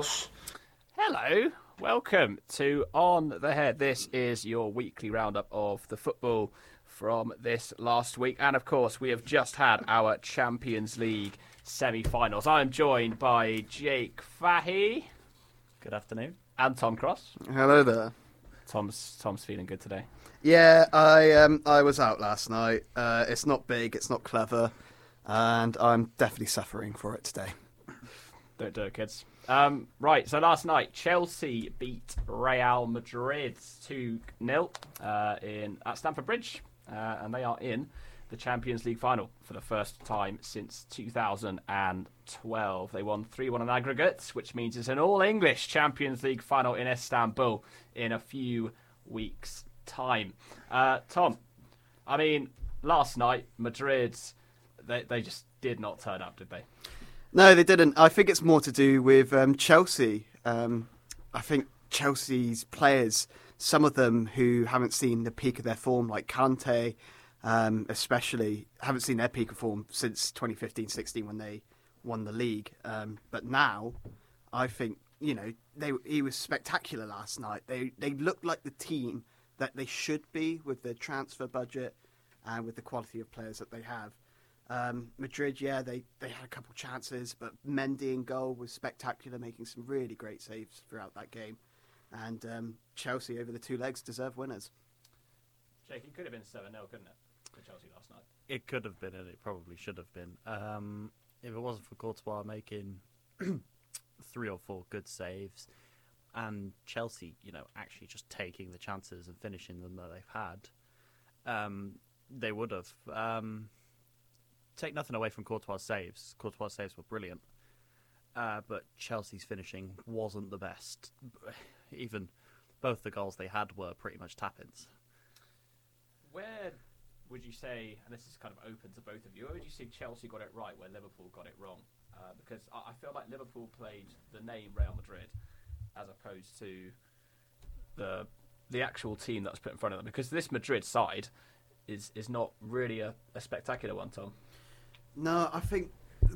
Ross. Hello, welcome to On the Head. This is your weekly roundup of the football from this last week. And of course, we have just had our Champions League semi finals. I am joined by Jake Fahey. Good afternoon. And Tom Cross. Hello there. Tom's Tom's feeling good today. Yeah, I um I was out last night. Uh, it's not big, it's not clever, and I'm definitely suffering for it today. Don't do it, kids. Um, right, so last night Chelsea beat Real Madrid two 0 uh, in at Stamford Bridge, uh, and they are in the Champions League final for the first time since 2012. They won 3 1 on aggregate, which means it's an all English Champions League final in Istanbul in a few weeks' time. Uh, Tom, I mean, last night, Madrid, they, they just did not turn up, did they? No, they didn't. I think it's more to do with um, Chelsea. Um, I think Chelsea's players, some of them who haven't seen the peak of their form, like Kante, um, especially, haven't seen their peak of form since 2015-16 when they won the league. Um, but now, I think you know they he was spectacular last night. They they looked like the team that they should be with the transfer budget and with the quality of players that they have. Um, Madrid, yeah, they, they had a couple chances, but Mendy in goal was spectacular, making some really great saves throughout that game. And um, Chelsea over the two legs deserve winners. Jake, it could have been 7 0, couldn't it, for Chelsea last night? It could have been, and it probably should have been. Um, if it wasn't for Courtois making three or four good saves, and Chelsea, you know, actually just taking the chances and finishing them that they've had, um, they would have. Take nothing away from Courtois' saves. Courtois' saves were brilliant, uh, but Chelsea's finishing wasn't the best. Even both the goals they had were pretty much tap-ins. Where would you say, and this is kind of open to both of you, where would you say Chelsea got it right where Liverpool got it wrong? Uh, because I, I feel like Liverpool played the name Real Madrid as opposed to the the actual team that was put in front of them. Because this Madrid side is is not really a, a spectacular one, Tom. No, I think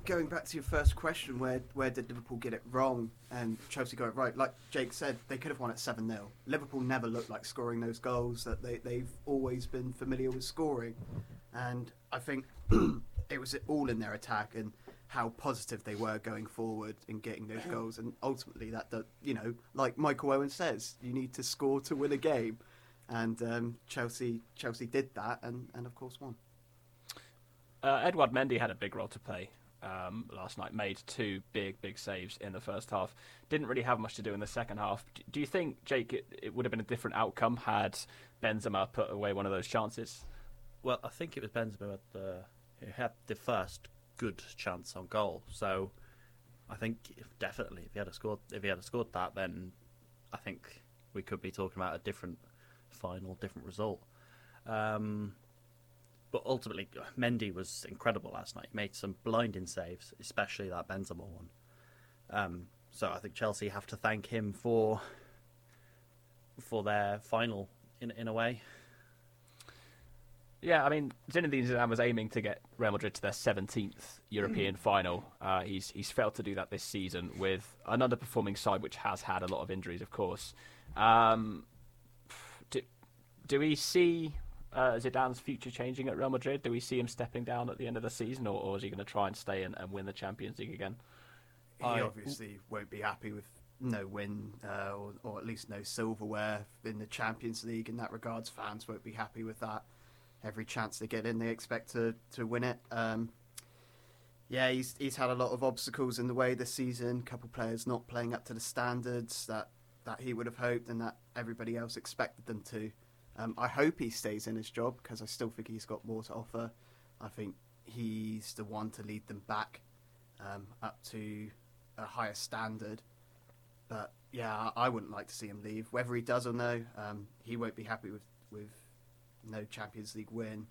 going back to your first question, where where did Liverpool get it wrong and Chelsea got it right? Like Jake said, they could have won at seven 0 Liverpool never looked like scoring those goals that they they've always been familiar with scoring, and I think it was all in their attack and how positive they were going forward in getting those goals, and ultimately that, that you know, like Michael Owen says, you need to score to win a game, and um, Chelsea Chelsea did that, and and of course won. Uh, Edouard Mendy had a big role to play um, last night. Made two big, big saves in the first half. Didn't really have much to do in the second half. Do you think, Jake, it, it would have been a different outcome had Benzema put away one of those chances? Well, I think it was Benzema the, who had the first good chance on goal. So I think if, definitely if he had scored if he had scored that, then I think we could be talking about a different final, different result. Um, but ultimately, Mendy was incredible last night. He made some blinding saves, especially that Benzema one. Um, so I think Chelsea have to thank him for for their final in in a way. Yeah, I mean, Zinedine Zidane was aiming to get Real Madrid to their 17th European final. Uh, he's he's failed to do that this season with an underperforming side, which has had a lot of injuries, of course. Um, do, do we see uh, Zidane's future changing at Real Madrid? Do we see him stepping down at the end of the season, or, or is he going to try and stay and, and, win the Champions League again? He I, obviously won't be happy with no win, uh, or, or, at least no silverware in the Champions League. In that regards, fans won't be happy with that. Every chance they get in, they expect to, to win it. Um, yeah, he's he's had a lot of obstacles in the way this season. A couple players not playing up to the standards that, that he would have hoped and that everybody else expected them to. Um, I hope he stays in his job because I still think he's got more to offer. I think he's the one to lead them back um, up to a higher standard. But yeah, I wouldn't like to see him leave. Whether he does or no, um, he won't be happy with, with no Champions League win.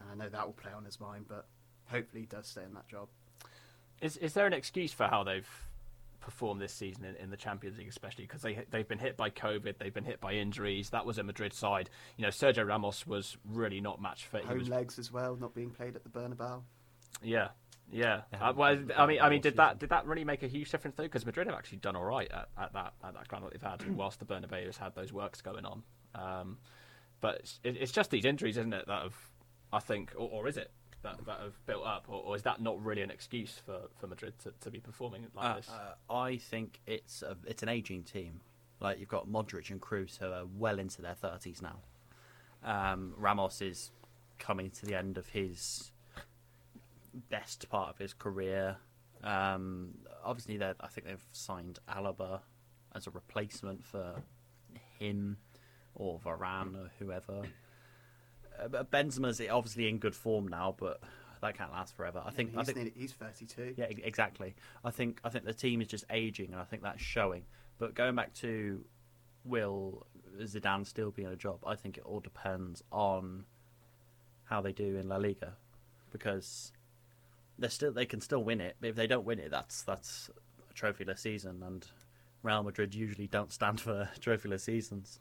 And I know that will play on his mind, but hopefully he does stay in that job. Is is there an excuse for how they've perform this season in, in the Champions League, especially because they they've been hit by COVID, they've been hit by injuries. That was a Madrid side. You know, Sergio Ramos was really not match fit. Home was... legs as well, not being played at the Bernabeu. Yeah, Yeah, They uh, well, I mean, I mean, did that did that really make a huge difference though? Because Madrid have actually done all right at, at that at that ground that they've had, whilst the Bernabeu has had those works going on. Um, but it's, it's just these injuries, isn't it? That have, I think, or, or is it that that have built up, or, or is that not really an excuse for, for Madrid to, to be performing like Uh, this? uh, I think it's a, it's an aging team. Like you've got Modric and Kroos who are well into their thirties now. Um, Ramos is coming to the end of his best part of his career. Um, obviously, I think they've signed Alaba as a replacement for him or Varane or whoever. Uh, Benzema's obviously in good form now, but that can't last forever. I think. he's, I think nearly- he's 32. yeah, exactly. I think I think the team is just aging, and I think that's showing. But going back to will Zidane still be in a job? I think it all depends on how they do in La Liga, because they still they can still win it. But if they don't win it, that's that's a trophyless season, and Real Madrid usually don't stand for trophyless seasons.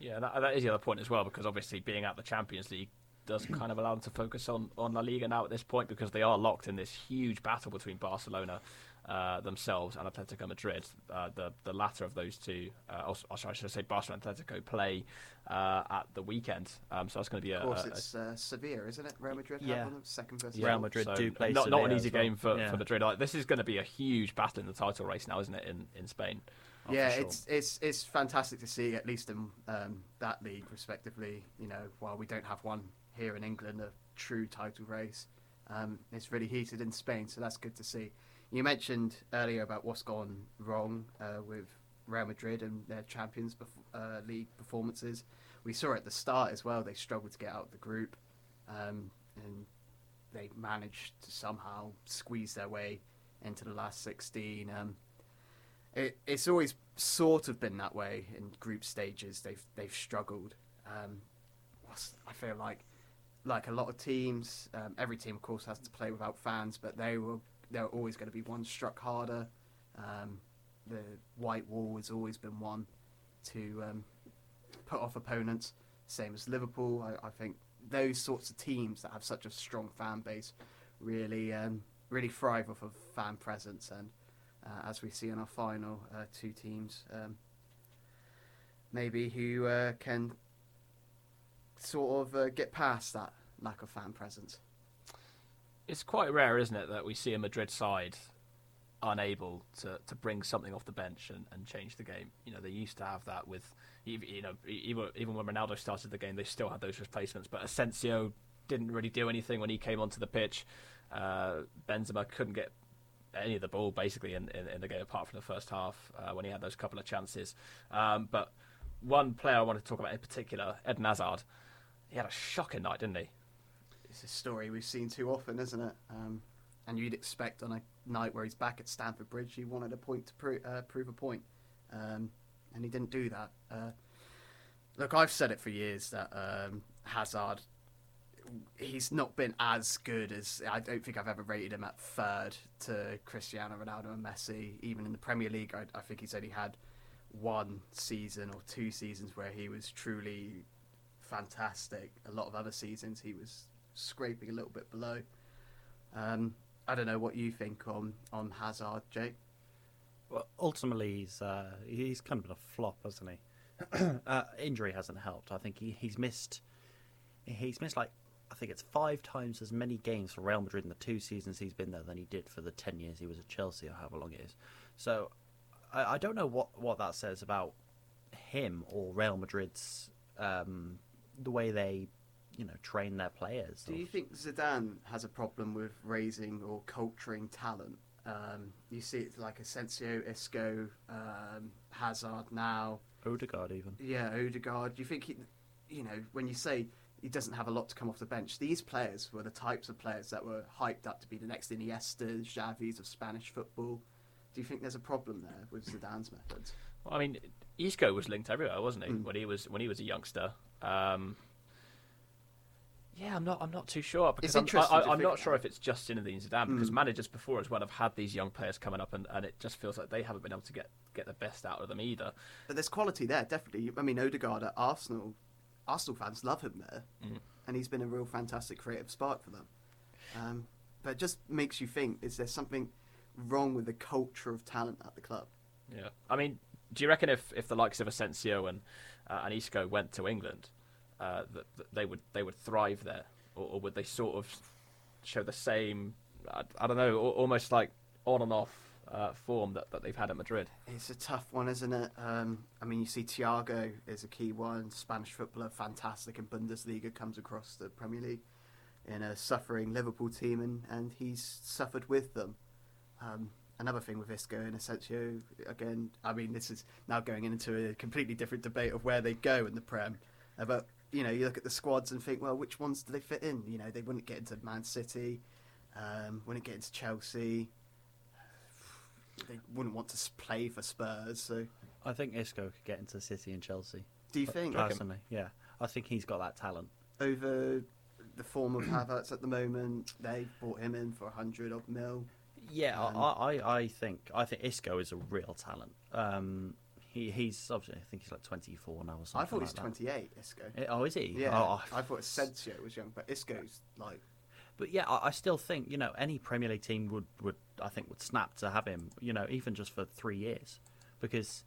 Yeah, that, that is the other point as well, because obviously being at the Champions League does kind of allow them to focus on, on La Liga now at this point, because they are locked in this huge battle between Barcelona uh, themselves and Atletico Madrid. Uh, the the latter of those two, uh, also, I should say Barcelona and Atletico play uh, at the weekend, um, so that's going to be a, Of course, a- a it's uh, Sevilla, isn't it? Real Madrid Yeah. have one of them, second versus Real Madrid so do play not, not an easy well. game for, Yeah. for Madrid. Like, this is going to be a huge battle in the title race now, isn't it, in, in Spain? Oh, yeah, sure. it's it's it's fantastic to see at least in um, that league, respectively. You know, while we don't have one here in England, a true title race, um, it's really heated in Spain, so that's good to see. You mentioned earlier about what's gone wrong uh, with Real Madrid and their Champions uh, League performances. We saw at the start as well; they struggled to get out of the group, um, and they managed to somehow squeeze their way into the last sixteen. Um, it, it's always sort of been that way in group stages. They've they've struggled. Um, I feel like like a lot of teams, um, every team of course has to play without fans, but they will they're always going to be one struck harder. Um, the white wall has always been one to um, put off opponents. Same as Liverpool. I, I think those sorts of teams that have such a strong fan base really um, really thrive off of fan presence and uh, as we see in our final, uh, two teams um, maybe who uh, can sort of uh, get past that lack of fan presence. It's quite rare, isn't it, that we see a Madrid side unable to, to bring something off the bench and, and change the game. You know, they used to have that with, you know, even even when Ronaldo started the game, they still had those replacements. But Asensio didn't really do anything when he came onto the pitch. Uh, Benzema couldn't get any of the ball basically in, in, in the game apart from the first half uh, when he had those couple of chances. Um, but one player I want to talk about in particular, Eden Hazard, he had a shocking night, didn't he? It's a story we've seen too often, isn't it? Um, and you'd expect on a night where he's back at Stamford Bridge, he wanted a point to pro- uh, prove a point, um, and he didn't do that. Uh, look, I've said it for years that um, Hazard, he's not been as good as I don't think I've ever rated him at third to Cristiano Ronaldo and Messi. Even in the Premier League, I, I think he's only had one season or two seasons where he was truly fantastic. A lot of other seasons he was scraping a little bit below. Um, I don't know what you think on on Hazard, Jake. Well, ultimately, he's uh, he's kind of been a flop, hasn't he? uh, injury hasn't helped. I think he, he's missed he's missed like I think it's five times as many games for Real Madrid in the two seasons he's been there than he did for the ten years he was at Chelsea or however long it is. So I, I don't know what, what that says about him or Real Madrid's um, the way they you know train their players. Do you think Zidane has a problem with raising or culturing talent? Um, you see it like Asensio, Isco, um, Hazard now. Odegaard even? Yeah, Odegaard. Do you think he, you know, when you say he doesn't have a lot to come off the bench, these players were the types of players that were hyped up to be the next Iniesta, Xavi's of Spanish football. Do you think there's a problem there with Zidane's methods? Well, I mean, Isco was linked everywhere, wasn't he? Mm. When he was when he was a youngster. Um, yeah, I'm not. I'm not too sure because It's I'm, interesting I, I, I'm think not sure if it's just Zinedine Zidane because Mm. managers before as well have had these young players coming up and, and it just feels like they haven't been able to get get the best out of them either. But there's quality there, definitely. I mean, Odegaard at Arsenal, Arsenal fans love him there, Mm. and he's been a real fantastic creative spark for them. Um, but it just makes you think: is there something wrong with the culture of talent at the club? Yeah, I mean, do you reckon if, if the likes of Asensio and uh, and Isco went to England, uh, that, that they would they would thrive there, or, or would they sort of show the same? I, I don't know, almost like on and off uh, form that, that they've had at Madrid. It's a tough one, isn't it? Um, I mean, you see Thiago is a key one. Spanish footballer, fantastic in Bundesliga, comes across the Premier League in a suffering Liverpool team, and, and he's suffered with them. Um, another thing with Isco and Asensio, again, I mean, this is now going into a completely different debate of where they go in the Prem. Uh, but, you know, you look at the squads and think, well, which ones do they fit in? You know, they wouldn't get into Man City, um, wouldn't get into Chelsea. They wouldn't want to play for Spurs, so I think Isco could get into City and Chelsea. do you think Personally, yeah. I think he's got that talent. over the form of Havertz at the moment, they brought him in for a hundred odd mil. Yeah, Um, I, I, I think I think Isco is a real talent. Um, he he's obviously I think he's like 24 now or something. I thought like that. twenty eight. Isco. Eh, Oh, is he? Yeah, Oh, I thought Asensio was young, but Isco's like But yeah, I, I still think you know any Premier League team would, would I think would snap to have him. You know, even just for three years, because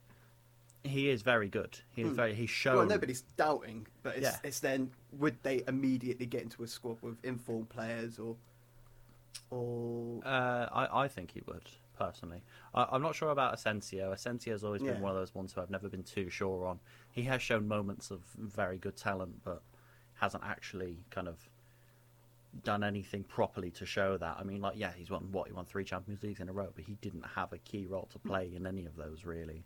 he is very good. He is Hmm. very. He's shown. well, nobody's doubting, but it's, Yeah. it's then would they immediately get into a squad with informed players or or Uh, I, I think he would personally. I, I'm not sure about Asensio. Asensio's always Yeah. been one of those ones who I've never been too sure on. He has shown moments of very good talent, but hasn't actually kind of done anything properly to show that. I mean, like, yeah, he's won what he won three Champions Leagues in a row, but he didn't have a key role to play in any of those really.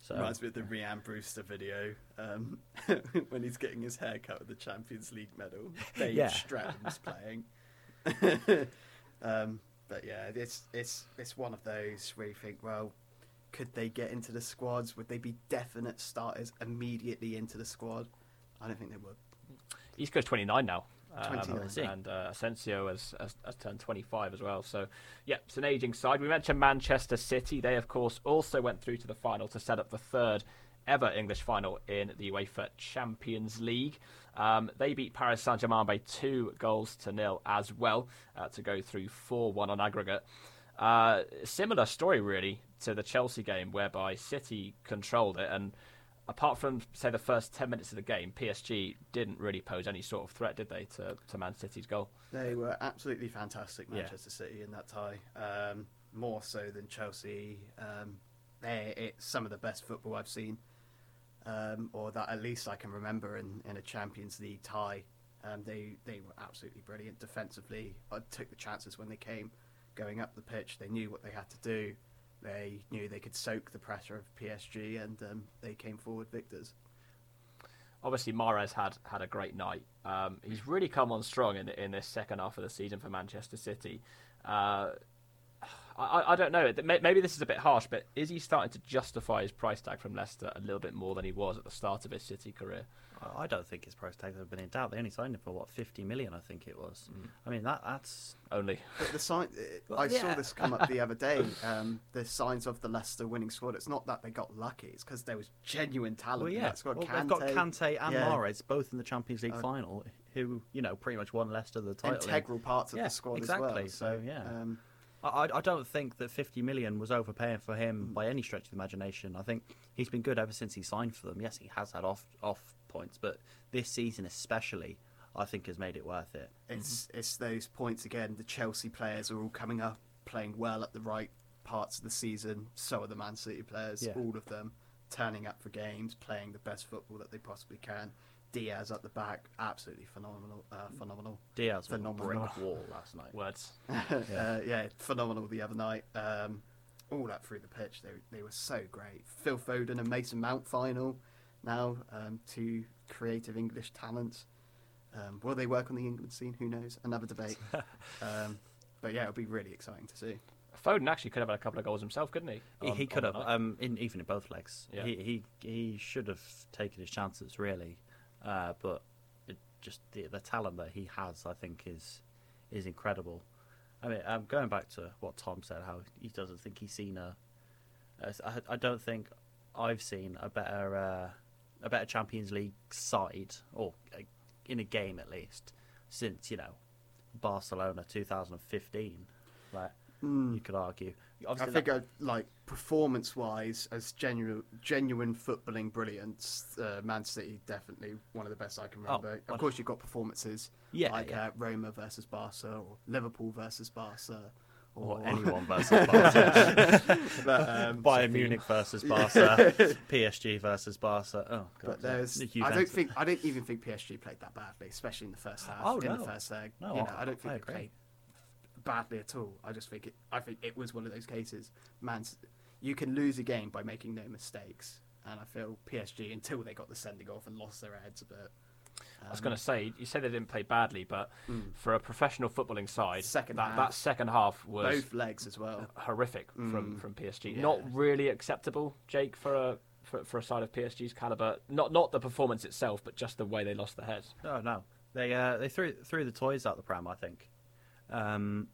So reminds me of the Rhian Brewster video um, when he's getting his hair cut with the Champions League medal. Dave Yeah. Stratton's playing. Um, but yeah, it's it's it's one of those where you think, well, could they get into the squads? Would they be definite starters immediately into the squad? I don't think they would. Isco's 29 now. Um, 29, is and uh, Asensio has, has, has turned 25 as well. So, yeah, it's an aging side. We mentioned Manchester City. They, of course, also went through to the final to set up the third ever English final in the UEFA Champions League. Um, they beat Paris Saint Germain by two goals to nil as well uh, to go through 4 1 on aggregate. Uh, similar story, really, to the Chelsea game, whereby City controlled it. And apart from, say, the first 10 minutes of the game, PSG didn't really pose any sort of threat, did they, to, to Man City's goal? They were absolutely fantastic, Yeah. Manchester City, in that tie. Um, more so than Chelsea. Um, it's some of the best football I've seen, um, or that at least I can remember in, in a Champions League tie. Um, they they were absolutely brilliant defensively. I took the chances when they came going up the pitch. They knew what they had to do. They knew they could soak the pressure of PSG, and um, they came forward victors. Obviously, Mahrez had, had a great night. Um, he's really come on strong in in this second half of the season for Manchester City. Uh, I, I don't know. Maybe this is a bit harsh, but is he starting to justify his price tag from Leicester a little bit more than he was at the start of his City career? I I don't think his price tags have been in doubt. They only signed him for what 50 million, I think it was. Mm. I mean that that's Only. But the sign, Well, I saw this come up the other day. Um, the signs of the Leicester winning squad. It's not that they got lucky; it's because there was genuine talent well, in yeah. that squad. Well, they've got Kante and yeah. Mahrez both in the Champions League Uh, final, who you know pretty much won Leicester the title. integral parts of Yeah, the squad exactly. as well. So, yeah. um, I, I- don't think that 50 million was overpaying for him mm. by any stretch of the imagination. I think he's been good ever since he signed for them. Yes, he has had off off points, but this season especially, I think has made it worth it. it's mm-hmm. it's those points again. The Chelsea players are all coming up, playing well at the right parts of the season. So are the Man City players. Yeah. All of them turning up for games, playing the best football that they possibly can. Dias at the back, absolutely phenomenal. Uh, phenomenal. Dias was a Phenomenal. brick wall last night. Words. yeah. Uh, yeah, phenomenal the other night. Um, all up through the pitch, they they were so great. Phil Foden and Mason Mount final now, um, two creative English talents. Um, will they work on the England scene? Who knows? Another debate. um, but yeah, it'll be really exciting to see. Foden actually could have had a couple of goals himself, couldn't he? He, On- he could have, um, in even in both legs. Yeah. He, he he should have taken his chances really, uh, but it just the, the talent that he has, I think, is is incredible. I mean, I'm going back to what Tom said, how he doesn't think he's seen a. I, I don't think I've seen a better uh, a better Champions League side, or in a game at least, since you know Barcelona 2015. Like Mm. you could argue. I Obviously think, that- uh, like performance-wise, as genuine, genuine footballing brilliance, uh, Man City definitely one of the best I can Oh, remember. one- of course, you've got performances Yeah, like yeah. Uh, Roma versus Barca, or Liverpool versus Barca, or anyone versus Barca. but, um, Bayern Munich versus Barca, PSG versus Barca. Oh, God, But there's, yeah. I don't think, I don't even think PSG played that badly, especially in the first half. Oh, in no. the first leg, No, you know, I- I don't I think they agree. played badly at all. I just think it, I think it was one of those cases. Man, you can lose a game by making no mistakes, and I feel PSG until they got the sending off and lost their heads a bit. I was going to say, you said they didn't play badly, but Mm. for a professional footballing side, Second that, half. that second half was both legs as well. horrific from, Mm. from PSG. Yeah. Not really acceptable, Jake, for a for, for a side of PSG's caliber. Not not the performance itself, but just the way they lost their heads. Oh no. They uh, they threw threw the toys out the pram. I think. Um,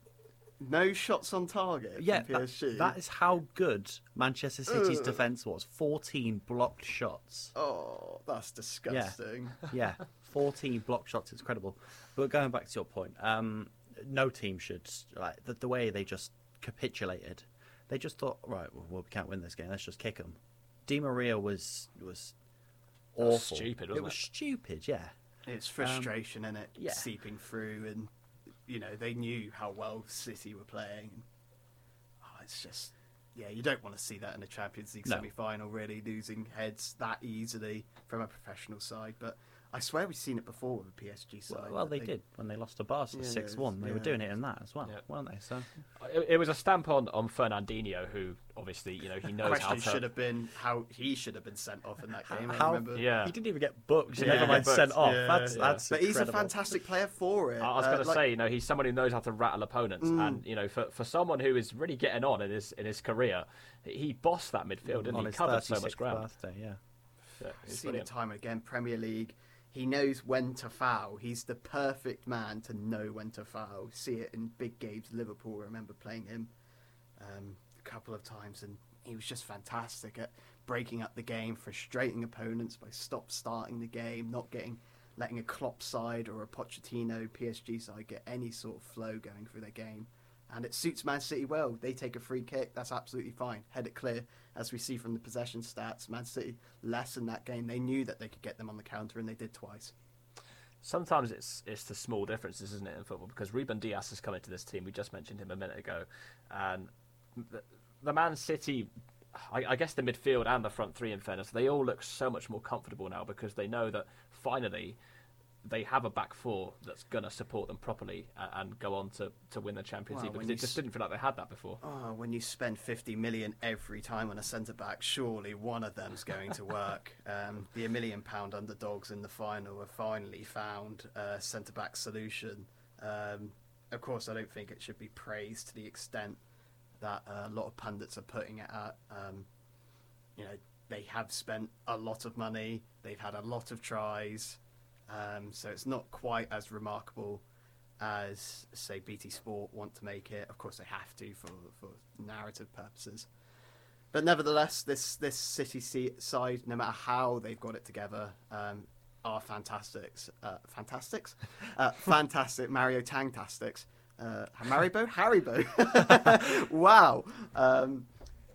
No shots on target. yeah, from that- that is how good Manchester City's Ugh. defense was. Fourteen blocked shots. Oh, that's disgusting. Yeah, fourteen block shots. It's incredible. But going back to your point, um, no team should like the, the way they just capitulated. They just thought, right, well, we can't win this game. Let's just kick them. Di Maria was was That was awful. stupid, It wasn't was it? stupid. Yeah. It's frustration in it Um, yeah. seeping through, and you know they knew how well City were playing. Oh, it's just yeah, you don't want to see that in a Champions League No. semi-final, really losing heads that easily from a professional side. But I swear we've seen it before with the PSG side. Well, well that they, did when they lost to Barca Yeah, six one. They were doing it in that as well, Yeah. weren't they? So It, it was a stamp on, on Fernandinho, who obviously you know he knows how Question to. should have been how he should have been sent off in that game. I How- remember. Yeah. he didn't even get booked. He Yeah. never mind sent off. Yeah, that's yeah. that's. But he's a fantastic player for it. I was Uh, going to like- say, you know, he's someone who knows how to rattle opponents, Mm. and you know, for, for someone who is really getting on in his in his career, he bossed that midfield, didn't on he? Covered so 36th much ground. birthday. Yeah. Yeah, it was seen it time and again. Premier League, he knows when to foul. He's the perfect man to know when to foul. See it in big games. Liverpool, I remember playing him um, a couple of times, and he was just fantastic at breaking up the game, frustrating opponents by stop starting the game, not getting letting a Klopp side or a Pochettino PSG side get any sort of flow going through their game. And it suits Man City well. They take a free kick, that's absolutely fine. Head it clear. As we see from the possession stats, Man City less in that game. They knew that they could get them on the counter, and they did twice. Sometimes it's it's the small differences, isn't it, in football? Because Ruben Dias has come into this team. We just mentioned him a minute ago, and the, the Man City, I, I guess the midfield and the front three, in fairness, they all look so much more comfortable now because they know that finally they have a back four that's going to support them properly and, and go on to, to win the Champions League because it just s- didn't feel like they had that before. Oh, when you spend 50 million every time on a centre back, surely one of them's going to work. um, the a million pound underdogs in the final have finally found a centre back solution. Um, of course, I don't think it should be praised to the extent that uh, a lot of pundits are putting it at. Um, you know, they have spent a lot of money, they've had a lot of tries, um, so it's not quite as remarkable as say BT Sport want to make it. Of course, they have to for for narrative purposes. But nevertheless, this this City side, no matter how they've got it together, um, are fantastics. Uh, fantastics, uh, fantastic Mario Tangfastics. Uh, Maribo, Haribo. wow, um,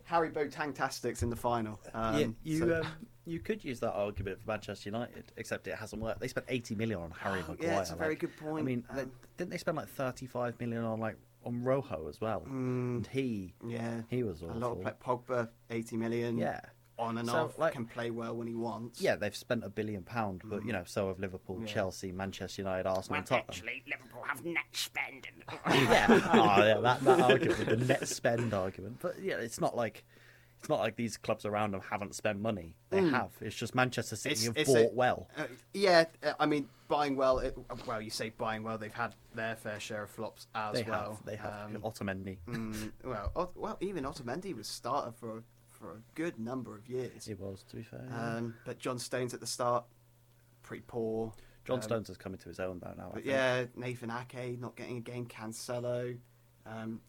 Haribo Tangfastics in the final. Um, yeah, you so- um, you could use that argument for Manchester United, except it hasn't worked. They spent 80 million on Harry Oh, Maguire. yeah, that's a very like- good point. I mean, they- Um, didn't they spend like 35 million on like on Rojo as well? Mm, And he yeah, he was awful. a awful. lot of play- Pogba, eighty million. yeah, on and So, off, like- can play well when he wants. yeah, they've spent a billion pound, but you Mm. know, so have Liverpool, Yeah. Chelsea, Manchester United, Arsenal, Well, and Tottenham. actually, Liverpool have net spend. yeah, oh, yeah, that, that argument, the net spend argument. But yeah, it's not like it's not like these clubs around them haven't spent money. They Mm. have. It's just Manchester City It's- have it's bought a- well. Uh, yeah, uh, I mean, buying well. It, well, you say buying well. They've had their fair share of flops as They well. have. They have. Um, Otamendi. mm, well, well, even Otamendi was starter for for a good number of years. It was, to be fair. yeah. Um, but John Stones at the start, pretty poor. John um, Stones has come into his own though now. I But think. yeah, Nathan Ake not getting a game. Cancelo. Um,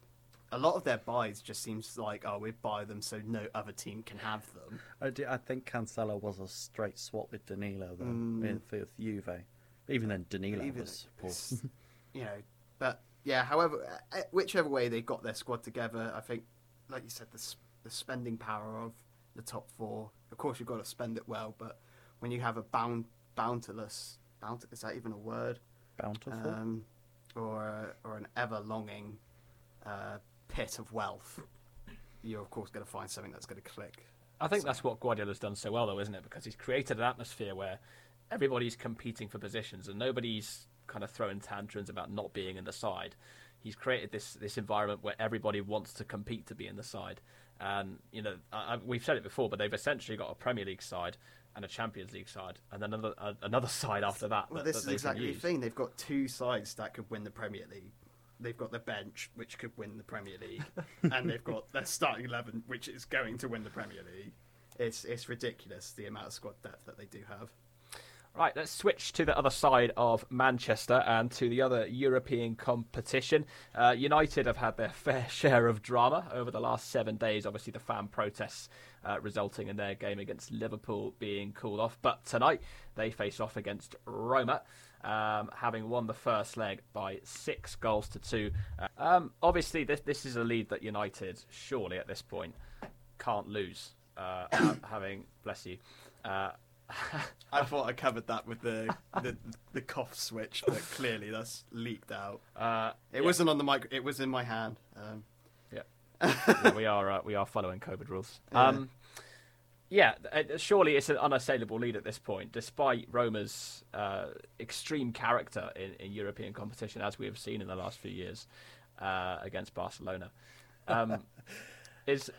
a lot of their buys just seems like oh we buy them so no other team can have them. I, do, I think Cancelo was a straight swap with Danilo though Mm. with, with Juve. Even then, Danilo Even- was poor. you know, but yeah, however, uh, whichever way they got their squad together, I think, like you said, the, the spending power of the top four. Of course, you've got to spend it well, but when you have a bound, bountiless, bound, is that even a word? Bountiful. Um, or or an ever longing uh, pit of wealth, you're of course going to find something that's going to click. I think that's what Guardiola's done so well, though, isn't it? Because he's created an atmosphere where everybody's competing for positions and nobody's kind of throwing tantrums about not being in the side. He's created this this environment where everybody wants to compete to be in the side, and you know I, I, we've said it before, but they've essentially got a Premier League side and a Champions League side, and then another uh, another side after that. Well, that, this that is exactly the thing. They've got two sides that could win the Premier League. They've got the bench, which could win the Premier League, and they've got their starting eleven, which is going to win the Premier League. It's it's ridiculous the amount of squad depth that they do have. Right, let's switch to the other side of Manchester and to the other European competition. Uh, United have had their fair share of drama over the last seven days. Obviously, the fan protests uh, resulting in their game against Liverpool being called off. But tonight, they face off against Roma, um, having won the first leg by six goals to two. Um, obviously, this, this is a lead that United, surely at this point, can't lose. Uh, having, bless you. Uh, I thought I covered that with the the, the cough switch, but clearly that's leaked out. uh, It yeah. wasn't on the mic. It was in my hand. Um, Yeah, yeah we are uh, we are following COVID rules. Yeah. Yeah, uh, surely it's an unassailable lead at this point, despite Roma's uh, extreme character in, in European competition, as we have seen in the last few years uh, against Barcelona. Um, is,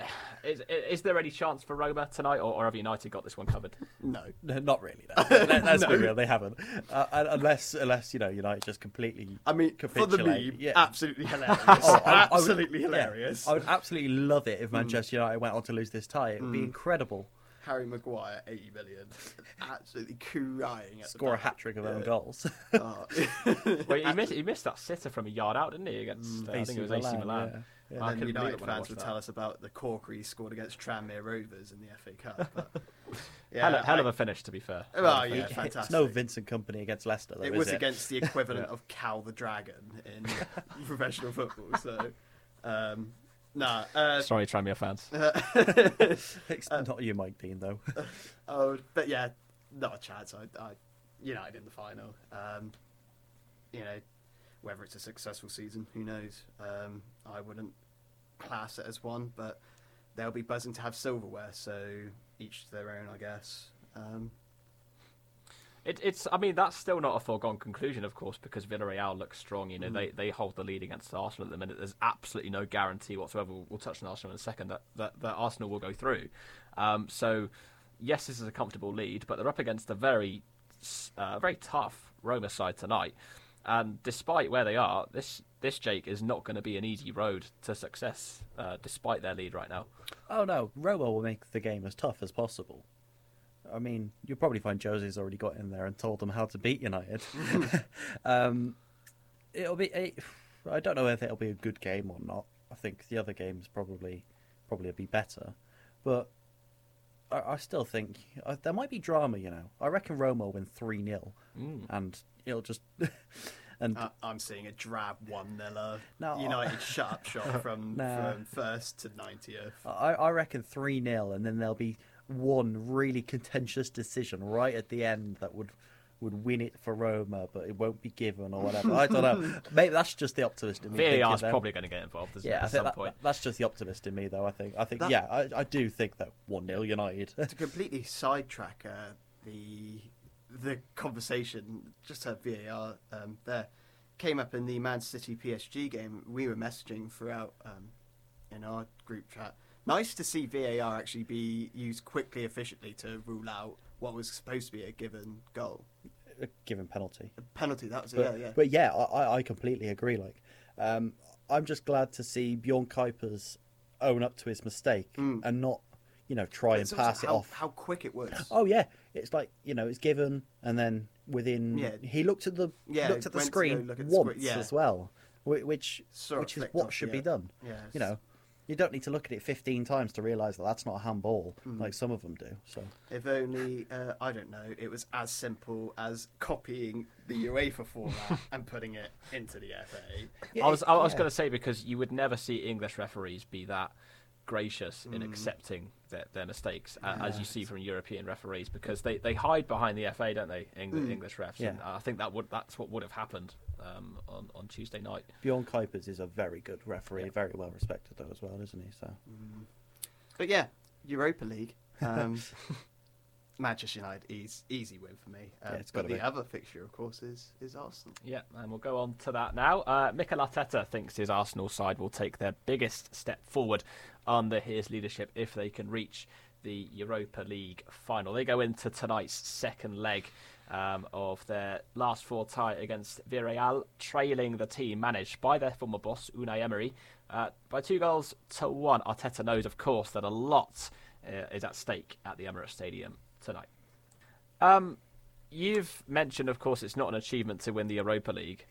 is is there any chance for Roma tonight, or, or have United got this one covered? no, No, not really. No. Let, us be real, they haven't. Uh, unless, unless you know, United just completely. I mean for the capitulate. meme, Yeah. absolutely hilarious. Oh, I- I would- absolutely yeah. hilarious. I would absolutely love it if Manchester United went on to lose this tie. It would be incredible. Harry Maguire, 80 million, absolutely crying. At Score a the back. hat trick of own goals. Oh. Well, he missed he missed that sitter from a yard out, didn't he? Against uh, I think it was AC Milan. yeah. And I then couldn't believe United it when I fans watched would tell us about the corker he scored against Tranmere Rovers in the FA Cup. But, yeah, hell, hell I- of a finish, to be fair. Oh, Hell yeah, finish. fantastic. It's no Vincent Kompany against Leicester, though, it is was it? against the equivalent of Cal the Dragon in professional football. So, um, nah. Uh, Sorry, Tranmere fans. It's not you, Mike Dean, though. oh, but yeah, not a chance. I, I United in the final. Um, you know, whether it's a successful season, who knows? Um, I wouldn't class it as one, but they'll be buzzing to have silverware. So each to their own, I guess. Um, It, it's, I mean, that's still not a foregone conclusion, of course, because Villarreal looks strong. You know, Mm. they, they hold the lead against Arsenal at the minute. There's absolutely no guarantee whatsoever. We'll, we'll touch on Arsenal in a second that that, that Arsenal will go through. Um, so, yes, this is a comfortable lead, but they're up against a very, uh, very tough Roma side tonight. And despite where they are, this this Jake is not going to be an easy road to success, uh, despite their lead right now. Oh no, Roma will make the game as tough as possible. I mean, you'll probably find Jose's already got in there and told them how to beat United. um, it'll be. A, I don't know if it'll be a good game or not. I think the other games probably probably be better, but I, I still think uh, there might be drama. You know, I reckon Roma will win three 0 and it'll just and I, I'm seeing a drab one 0 No, United shut up shop from, Nah. from first to ninetieth. I, I reckon 3 0, and then there'll be one really contentious decision right at the end that would would win it for Roma, but it won't be given or whatever. I don't know. Maybe that's just the optimist in me. thinking VAR's probably going to get involved Yeah, I at think some that, point. that's just the optimist in me, though. I think. I think. That- yeah, I, I do think that one 0 United. to completely sidetrack uh, the the conversation, just had VAR um, there came up in the Man City PSG game. We were messaging throughout um, in our group chat. Nice to see VAR actually be used quickly, efficiently to rule out what was supposed to be a given goal, A given penalty. a penalty. That was it. But yeah, yeah. but yeah, I, I- completely agree. Like, um, I'm just glad to see Bjorn Kuipers own up to his mistake Mm. and not, you know, try and pass it off. How quick it was. Oh yeah, it's like you know, it's given, and then within Yeah. he looked at the Yeah, looked at the screen at the once screen, yeah. as well, whi- which Sort which is what off, should yeah. be done. Yeah, You know, You don't need to look at it 15 times to realise that that's not a handball, like some of them do. So If only, uh, I don't know, it was as simple as copying the UEFA format and putting it into the FA. I was I was yeah. going to say because you would never see English referees be that gracious Mm. in accepting their, their mistakes uh, as you see from European referees because they, they hide behind the FA, don't they? Eng- English refs. Mm. Yeah. And I think that would that's what would have happened um, on on Tuesday night. Bjorn Kuipers is a very good referee, very well respected though as well, isn't he? So But yeah, Europa League. Um, Manchester United, easy, easy win for me. Um, Yeah, it's but the be. other fixture, of course, is, is Arsenal. Yeah, and we'll go on to that now. Uh, Mikel Arteta thinks his Arsenal side will take their biggest step forward under his leadership if they can reach the Europa League final. They go into tonight's second leg um, of their last four tie against Villarreal, trailing the team managed by their former boss Unai Emery uh, by two goals to one. Arteta knows, of course, that a lot uh, is at stake at the Emirates Stadium tonight. Um, You've mentioned, of course, it's not an achievement to win the Europa League.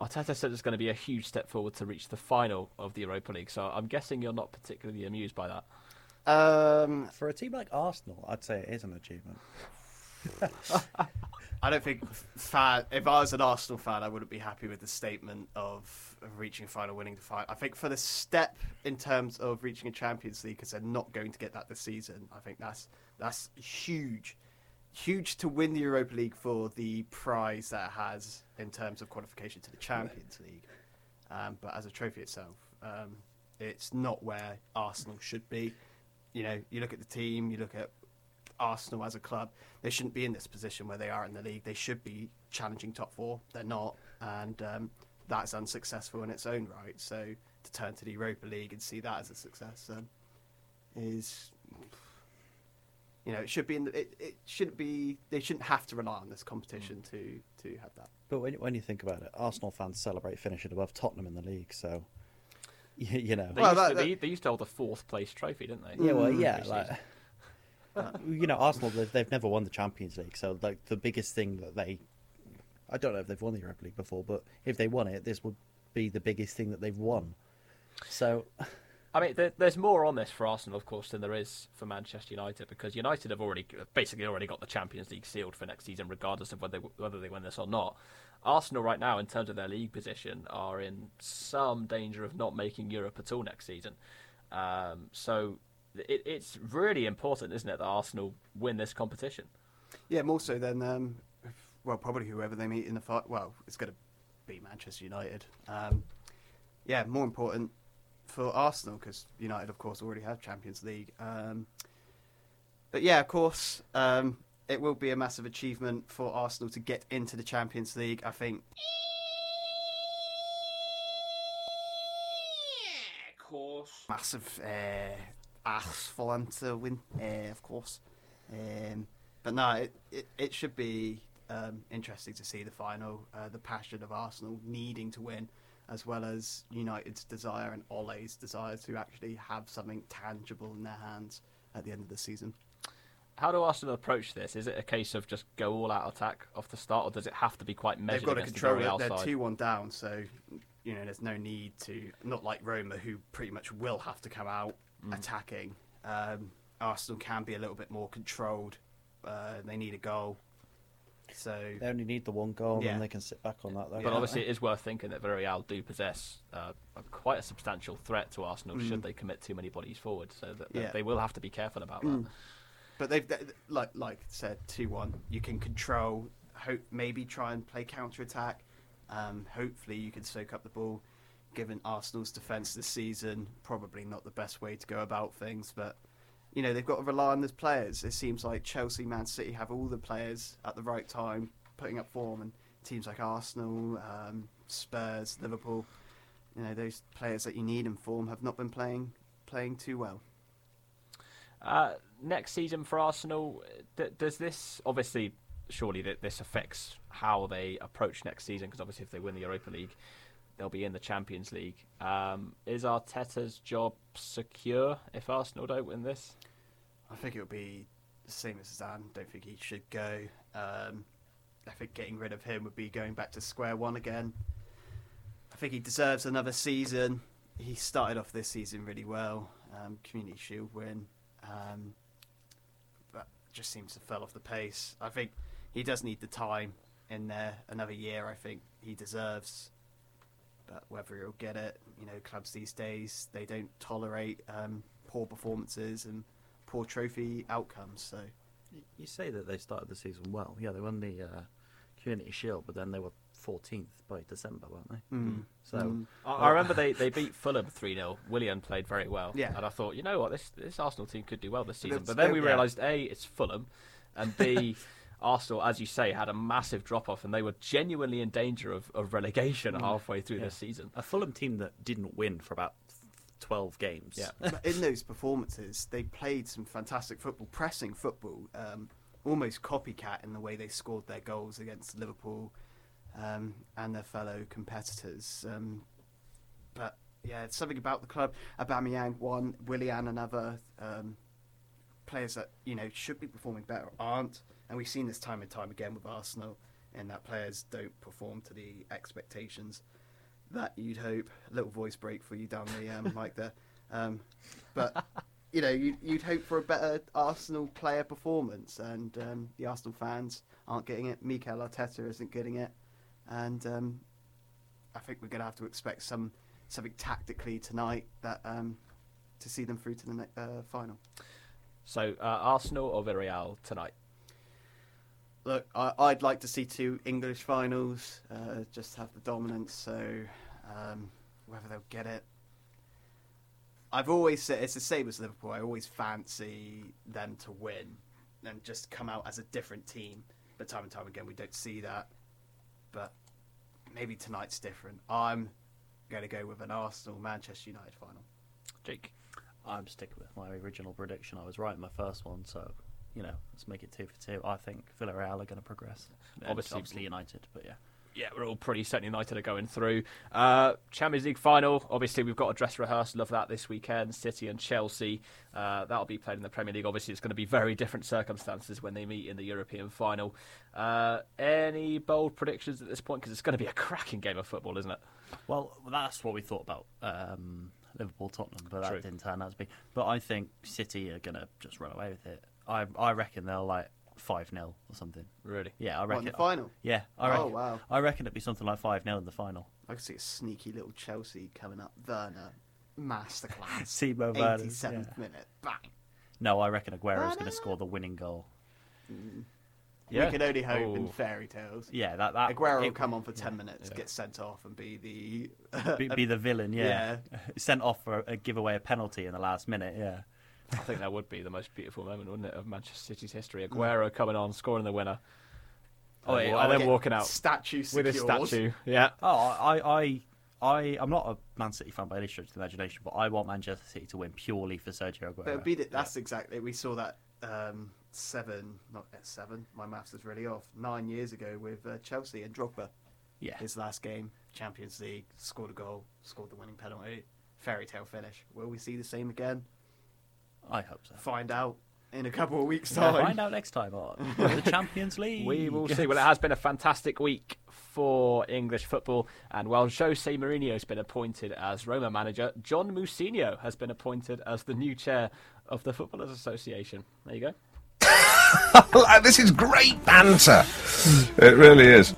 Arteta said it's going to be a huge step forward to reach the final of the Europa League. So I'm guessing you're not particularly amused by that. Um, for a team like Arsenal, I'd say it is an achievement. I don't think fan. If I was an Arsenal fan, I wouldn't be happy with the statement of, of reaching final, winning the final. I think for the step in terms of reaching a Champions League, because they're not going to get that this season. I think that's that's huge, huge to win the Europa League for the prize that it has in terms of qualification to the Champions League. Um, but as a trophy itself, um, it's not where Arsenal should be. You know, you look at the team, you look at Arsenal as a club, they shouldn't be in this position where they are in the league. They should be challenging top four. They're not, and um, that's unsuccessful in its own right. So to turn to the Europa League and see that as a success um, is, you know, it should be. In the, it, it shouldn't be. They shouldn't have to rely on this competition to to have that. But when, when you think about it, Arsenal fans celebrate finishing above Tottenham in the league, so you, you know. They, Well, used, that- to, that- they, they used to hold the fourth place trophy, didn't they? Yeah, well, Mm. yeah, like, you know, Arsenal they've, they've never won the Champions League, so like the biggest thing that they, I don't know if they've won the Europa League before, but if they won it, this would be the biggest thing that they've won. So I mean, there, there's more on this for Arsenal, of course, than there is for Manchester United because United have already basically already got the Champions League sealed for next season, regardless of whether they, whether they win this or not. Arsenal, right now, in terms of their league position, are in some danger of not making Europe at all next season. Um, so it, it's really important, isn't it, that Arsenal win this competition? Yeah, more so than um, well, probably whoever they meet in the fight. Well, it's going to be Manchester United. Um, yeah, more important for Arsenal because United, of course, already have Champions League. Um, but yeah, of course, um, it will be a massive achievement for Arsenal to get into the Champions League. I think Yeah, Of course. massive uh, ask for them to win, uh, of course. Um, but no, it, it, it should be um, interesting to see the final, uh, the passion of Arsenal needing to win, as well as United's desire and Ole's desire to actually have something tangible in their hands at the end of the season. How do Arsenal approach this? Is it a case of just go all out attack off the start, or does it have to be quite measured They've got to control the it. Villarreal They're two one down, so you know there's no need to. Not like Roma, who pretty much will have to come out Mm. attacking. Um, Arsenal can be a little bit more controlled. Uh, they need a goal, so they only need the one goal, Yeah. and they can sit back on that. Though, But obviously, they? it is worth thinking that Villarreal do possess uh, a- quite a substantial threat to Arsenal should they commit too many bodies forward. So that, that Mm. Yeah. they will have to be careful about that. But they've they- like like said two one. You can control. Hope maybe try and play counter attack. Um, hopefully you can soak up the ball. Given Arsenal's defence this season, probably not the best way to go about things. But you know they've got to rely on those players. It seems like Chelsea, Man City have all the players at the right time, putting up form, and teams like Arsenal, um, Spurs, Liverpool. You know those players that you need in form have not been playing playing too well. Uh, next season for Arsenal, th- does this obviously surely that this affects how they approach next season? Because obviously, if they win the Europa League, they'll be in the Champions League. Um, is Arteta's job secure if Arsenal don't win this? I think it would be the same as Zan. Don't think he should go. Um, I think getting rid of him would be going back to square one again. I think he deserves another season he started off this season really well, um, Community Shield win, um, just seems to fell off the pace. I think he does need the time in there, another year. I think he deserves, but whether he'll get it, you know, clubs these days they don't tolerate um, poor performances and poor trophy outcomes. So You say that they started the season well. Yeah, they won the uh, Community Shield, but then they were 14th by December, weren't they? Mm. So Mm. I, I remember they, they beat Fulham 3 0. Willian played very well. Yeah. And I thought, you know what, this, this Arsenal team could do well this season. But then we yeah. realised A, it's Fulham, and B, Arsenal, as you say, had a massive drop off, and they were genuinely in danger of, of relegation halfway through Yeah. the season. a Fulham team that didn't win for about 12 games. Yeah. but in those performances, they played some fantastic football, pressing football, um, almost copycat in the way they scored their goals against Liverpool um, and their fellow competitors. Um, but yeah, it's something about the club. Aubameyang one, Willian another. Um, players that you know should be performing better aren't, and we've seen this time and time again with Arsenal, in that players don't perform to the expectations that you'd hope. A little voice break for you down the um, mic there. Um, but you know, you'd, you'd hope for a better Arsenal player performance, and um, the Arsenal fans aren't getting it. Mikel Arteta isn't getting it, and um, I think we're going to have to expect some something tactically tonight that um, to see them through to the ne- uh, final. So, uh, Arsenal or Villarreal tonight? Look, I, I'd like to see two English finals, uh, just have the dominance. So um, whether they'll get it, I've always said it's the same as Liverpool. I always fancy them to win and just come out as a different team. But time and time again, we don't see that. But maybe tonight's different. I'm going to go with an Arsenal Manchester United final. Jake. I'm sticking with my original prediction. I was right in my first one, so you know, let's make it two for two. I think Villarreal are going to progress. Obviously- obviously United, but yeah. Yeah, we're all pretty certain United are going through. Uh, Champions League final. Obviously, we've got a dress rehearsal of that this weekend. City and Chelsea. Uh, that'll be played in the Premier League. Obviously, it's going to be very different circumstances when they meet in the European final. Uh, any bold predictions at this point? Because it's going to be a cracking game of football, isn't it? Well, that's what we thought about um, Liverpool Tottenham, but True. that didn't turn out to be. But I think City are going to just run away with it. I I reckon they'll like five 0 or something. Really? Yeah, I What, reckon in the final? Yeah, I Oh, wow. I reckon it'd be something like five 0 in the final. I can see a sneaky little Chelsea coming up. Werner, masterclass. Timo Werner, 87th yeah. minute. Bang. No, I reckon Aguero's going to score the winning goal. Mm. Yeah. We can only hope in Oh. fairy tales. Yeah, that that Aguero will come on for 10 yeah. minutes, Yeah. get sent off, and be the. be, be the villain. Yeah, sent off for a, give away a penalty in the last minute. Yeah, I think that would be the most beautiful moment, wouldn't it, of Manchester City's history? Aguero coming on, scoring the winner. Oh, and yeah, and then walking out Statue with his secured. statue. Yeah. Oh, I, I, I, I'm not a Man City fan by any stretch of the imagination, but I want Manchester City to win purely for Sergio Aguero. But be the, that's exactly. We saw that um, seven, not uh, seven. My maths is really off. Nine years ago with uh, Chelsea and Drogba. yeah, His last game, Champions League, scored a goal, scored the winning penalty. Fairy tale finish. Will we see the same again? I hope so. Find out in a couple of weeks' Yeah, time. find out next time on the Champions League. We will see. Well, it has been a fantastic week for English football, and while Jose Mourinho has been appointed as Roma manager, John Mousinho has been appointed as the new chair of the Footballers Association. There you go. this is great banter. It really is.